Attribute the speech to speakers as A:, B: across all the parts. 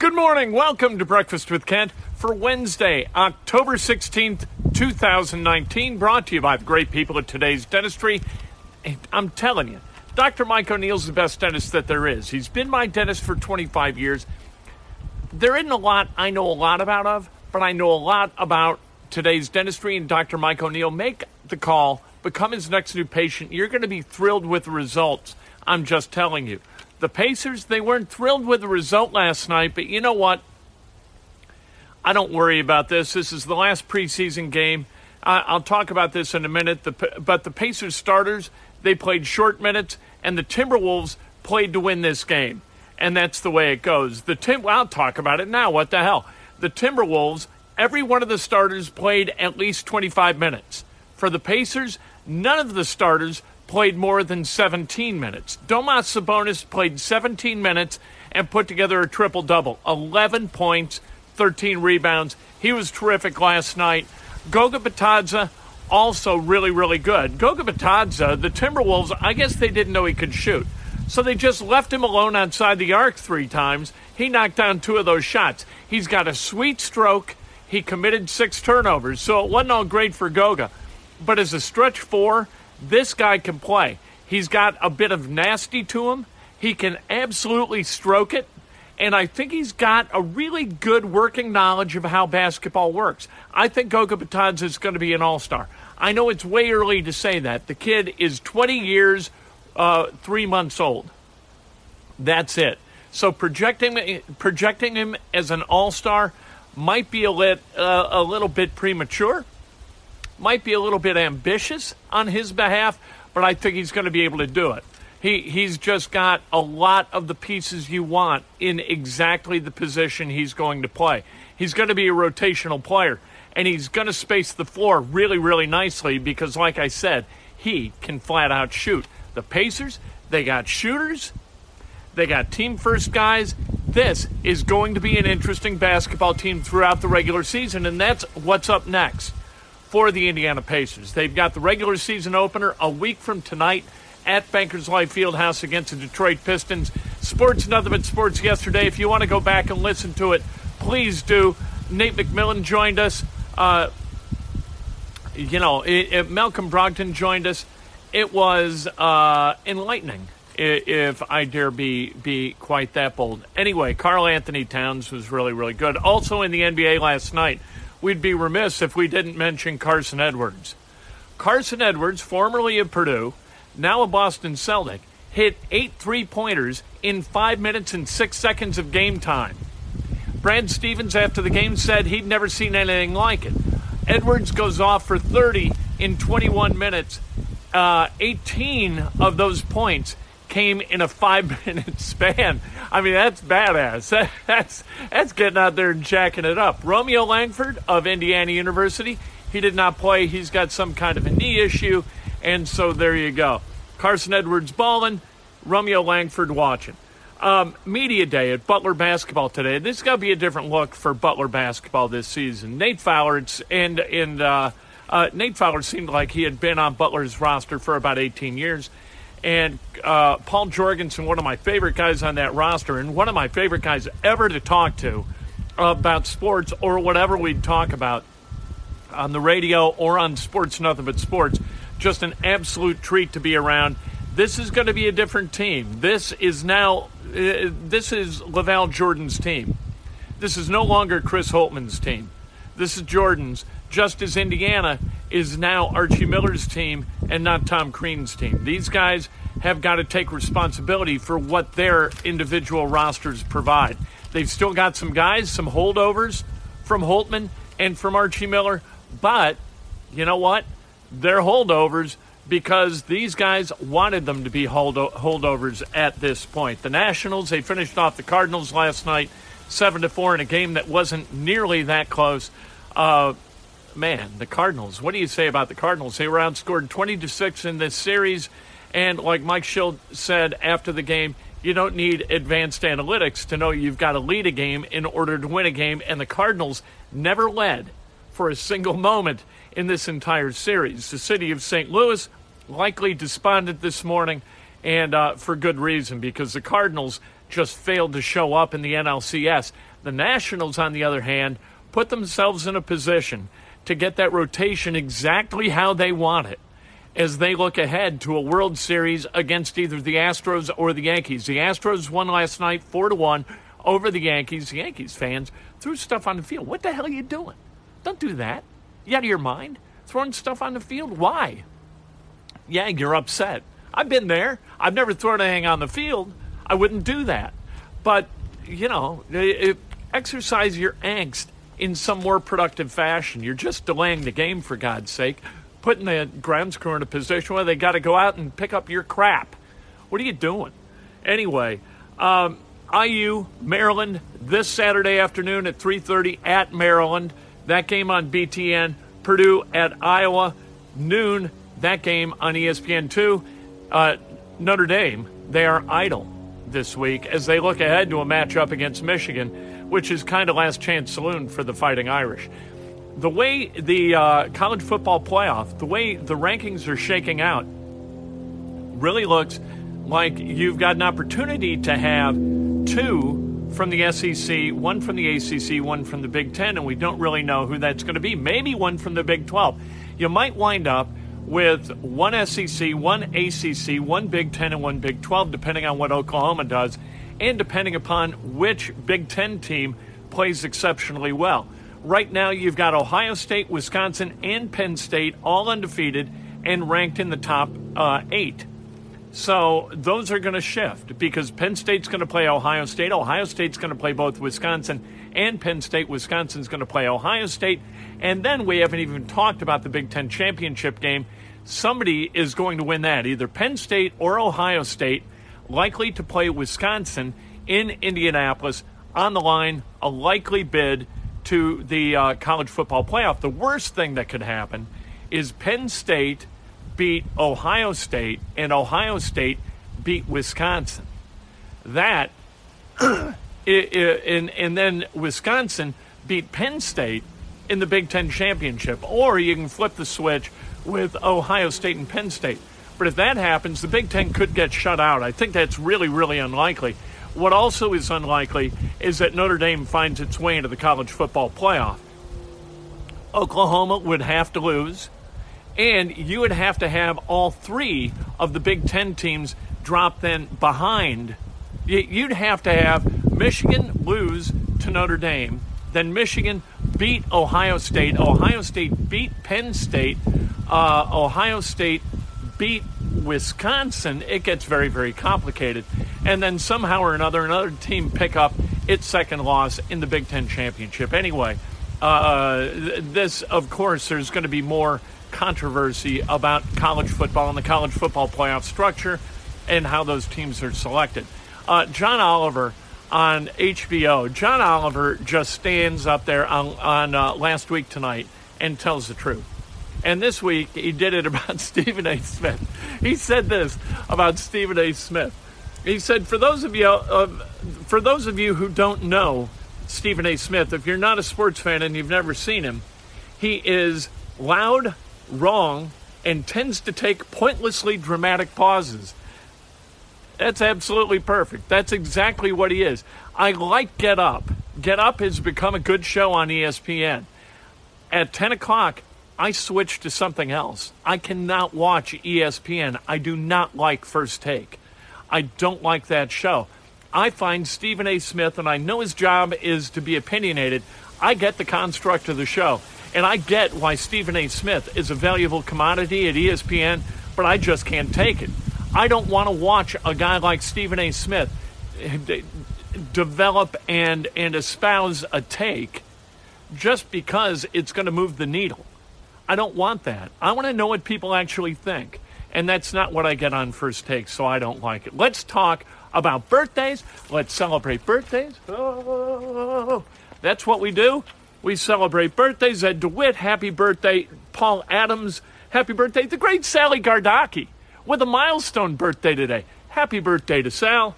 A: Good morning. Welcome to Breakfast with Kent for Wednesday, October 16th, 2019. Brought to you by the great people at today's dentistry. I'm telling you, Dr. Mike O'Neill's the best dentist that there is. He's been my dentist for 25 years. There isn't a lot I know a lot about of, but I know a lot about today's dentistry and Dr. Mike O'Neill. Make the call, become his next new patient. You're going to be thrilled with the results. I'm just telling you. The Pacers, they weren't thrilled with the result last night, but you know what? I don't worry about this. This is the last preseason game. I'll talk about this in a minute. But the Pacers starters, they played short minutes, and the Timberwolves played to win this game. And that's the way it goes. The Tim- I'll talk about it now. What the hell? The Timberwolves, every one of the starters played at least 25 minutes. For the Pacers, none of the starters played more than 17 minutes. Domas Sabonis played 17 minutes and put together a triple double 11 points, 13 rebounds. He was terrific last night. Goga Bitadze, also really, really good. Goga Bitadze, the Timberwolves, I guess they didn't know he could shoot. So they just left him alone outside the arc three times. He knocked down two of those shots. He's got a sweet stroke. He committed six turnovers, so it wasn't all great for Goga. But as a stretch four, this guy can play. He's got a bit of nasty to him. He can absolutely stroke it. And I think he's got a really good working knowledge of how basketball works. I think Goga Bitadze is going to be an all star. I know it's way early to say that. The kid is 20 years, uh, three months old. That's it. So projecting projecting him as an all star might be a, lit, uh, a little bit premature might be a little bit ambitious on his behalf, but I think he's going to be able to do it. He, he's just got a lot of the pieces you want in exactly the position he's going to play. He's going to be a rotational player, and he's going to space the floor really, really nicely because, like I said, he can flat out shoot. The Pacers, they got shooters, they got team first guys. This is going to be an interesting basketball team throughout the regular season, and that's what's up next for the Indiana Pacers. They've got the regular season opener a week from tonight at Bankers Life Fieldhouse against the Detroit Pistons. Sports Nothing But Sports yesterday. If you want to go back and listen to it, please do. Nate McMillan joined us. Uh, you know, it, it, Malcolm Brogdon joined us. It was uh, enlightening, if I dare be be quite that bold. Anyway, Karl-Anthony Towns was really, really good. Also in the NBA last night, we'd be remiss if we didn't mention Carson Edwards. Carson Edwards, formerly of Purdue, now a Boston Celtic, hit eight three pointers in five minutes and six seconds of game time. Brad Stevens, after the game, said he'd never seen anything like it. Edwards goes off for 30 in 21 minutes. Uh, 18 of those points came in a five minute span. I mean, that's badass. That's, that's getting out there and jacking it up. Romeo Langford of Indiana University, he did not play. He's got some kind of a knee issue. And so there you go. Carson Edwards balling, Romeo Langford watching. Um, media day at Butler basketball today. This is going to be a different look for Butler basketball this season. Nate Fowler and and uh, uh, Nate Fowler seemed like he had been on Butler's roster for about 18 years, and uh, Paul Jorgensen, one of my favorite guys on that roster, and one of my favorite guys ever to talk to about sports or whatever we'd talk about on the radio or on Sports Nothing But Sports. Just an absolute treat to be around. This is going to be a different team. This is now uh, this is LaVall Jordan's team. This is no longer Chris Holtmann's team. This is Jordan's, just as Indiana is now Archie Miller's team and not Tom Crean's team. These guys have got to take responsibility for what their individual rosters provide. They've still got some guys, some holdovers from Holtmann and from Archie Miller, but you know what? They're holdovers because these guys wanted them to be holdo- holdovers at this point. The Nationals, they finished off the Cardinals last night, seven to four in a game that wasn't nearly that close. Uh, man, the Cardinals. What do you say about the Cardinals? They were outscored twenty to six in this series, and like Mike Shildt said after the game, you don't need advanced analytics to know you've got to lead a game in order to win a game. And the Cardinals never led for a single moment in this entire series. The city of St. Louis likely despondent this morning, and uh, for good reason, because the Cardinals just failed to show up in the NLCS. The Nationals, on the other hand, put themselves in a position to get that rotation exactly how they want it as they look ahead to a World Series against either the Astros or the Yankees. The Astros won last night 4 to 1 over the Yankees. The Yankees fans threw stuff on the field. What the hell are you doing? Don't do that. You out of your mind? Throwing stuff on the field? Why? yeah, you're upset. I've been there. I've never thrown anything on the field. I wouldn't do that. But, you know, exercise your angst in some more productive fashion. You're just delaying the game, for God's sake, putting the grounds crew in a position where they got to go out and pick up your crap. What are you doing? Anyway, um, IU Maryland this Saturday afternoon at 3:30 at Maryland. That game on BTN. Purdue at Iowa noon that game on ESPN2. Uh, Notre Dame, they are idle this week as they look ahead to a matchup against Michigan, which is kind of last chance saloon for the Fighting Irish. The way the uh, college football playoff, the way the rankings are shaking out, really looks like you've got an opportunity to have two from the SEC, one from the ACC, one from the Big Ten, and we don't really know who that's going to be. Maybe one from the Big 12. You might wind up with one SEC, one ACC, one Big 10, and one Big 12, depending on what Oklahoma does, and depending upon which Big 10 team plays exceptionally well. Right now, you've got Ohio State, Wisconsin, and Penn State all undefeated and ranked in the top uh, eight. So those are going to shift because Penn State's going to play Ohio State. Ohio State's going to play both Wisconsin and Penn State. Wisconsin's going to play Ohio State. And then we haven't even talked about the Big Ten championship game somebody is going to win that, either Penn State or Ohio State, likely to play Wisconsin in Indianapolis on the line, a likely bid to the uh, college football playoff. The worst thing that could happen is Penn State beat Ohio State and Ohio State beat Wisconsin. That, and, and then Wisconsin beat Penn State in the Big Ten championship. Or you can flip the switch with Ohio State and Penn State. But if that happens, the Big Ten could get shut out. I think that's really, really unlikely. What also is unlikely is that Notre Dame finds its way into the college football playoff. Oklahoma would have to lose, and you would have to have all three of the Big Ten teams drop then behind. You'd have to have Michigan lose to Notre Dame, then Michigan beat Ohio State, Ohio State beat Penn State, uh, Ohio State beat Wisconsin, it gets very, very complicated. And then somehow or another, another team pick up its second loss in the Big Ten championship. Anyway, uh, this, of course, there's going to be more controversy about college football and the college football playoff structure and how those teams are selected. Uh, John Oliver on HBO, John Oliver just stands up there on, on uh, last week tonight and tells the truth. And this week, he did it about Stephen A. Smith. He said this about Stephen A. Smith. He said, for those of you, uh, for those of you who don't know Stephen A. Smith, if you're not a sports fan and you've never seen him, he is loud, wrong, and tends to take pointlessly dramatic pauses. That's absolutely perfect. That's exactly what he is. I like Get Up. Get Up has become a good show on ESPN. At 10 o'clock, I switch to something else. I cannot watch ESPN. I do not like First Take. I don't like that show. I find Stephen A. Smith, and I know his job is to be opinionated. I get the construct of the show, and I get why Stephen A. Smith is a valuable commodity at ESPN, but I just can't take it. I don't want to watch a guy like Stephen A. Smith develop and, and espouse a take just because it's going to move the needle. I don't want that. I want to know what people actually think. And that's not what I get on first take, so I don't like it. Let's talk about birthdays. Let's celebrate birthdays. Oh, that's what we do. We celebrate birthdays. Ed DeWitt, happy birthday. Paul Adams, happy birthday. The great Sally Gardocki with a milestone birthday today. Happy birthday to Sal.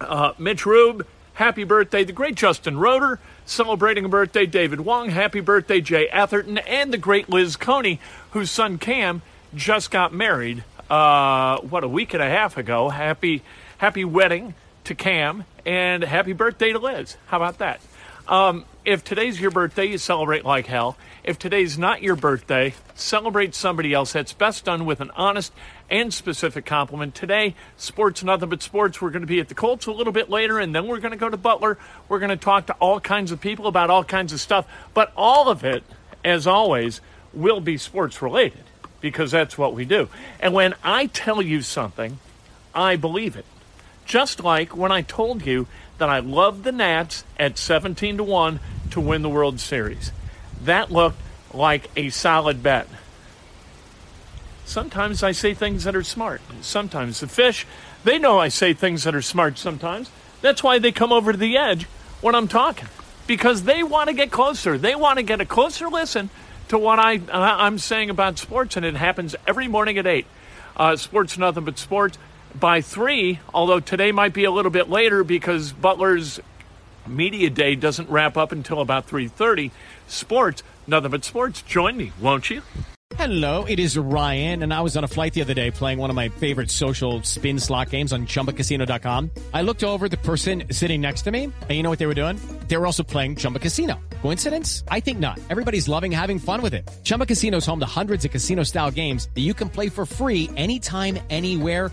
A: Uh, Mitch Rube, happy birthday. The great Justin Roeder, celebrating a birthday. David Wong, happy birthday. Jay Atherton, and the great Liz Coney, whose son Cam just got married, uh, what, a week and a half ago. Happy, happy wedding to Cam, and happy birthday to Liz. How about that? Um, if today's your birthday, you celebrate like hell. If today's not your birthday, celebrate somebody else. That's best done with an honest and specific compliment. Today, sports, nothing but sports. We're going to be at the Colts a little bit later, and then we're going to go to Butler. We're going to talk to all kinds of people about all kinds of stuff. But all of it, as always, will be sports related because that's what we do. And when I tell you something, I believe it. Just like when I told you that I love the Nats at 17 to 1 to win the World Series. That looked like a solid bet. Sometimes I say things that are smart. Sometimes the fish, they know I say things that are smart sometimes. That's why they come over to the edge when I'm talking because they want to get closer. They want to get a closer listen to what I, I'm saying about sports, and it happens every morning at 8. Uh, sports, nothing but sports. By 3, although today might be a little bit later because Butler's media day doesn't wrap up until about 3.30 sports nothing but sports join me won't you
B: Hello, it is Ryan, and I was on a flight the other day playing one of my favorite social spin slot games on chumbacasino.com. I looked over the person sitting next to me, and you know what they were doing? They were also playing Chumba Casino. Coincidence? I think not. Everybody's loving having fun with it. Chumba Casino is home to hundreds of casino style games that you can play for free anytime, anywhere,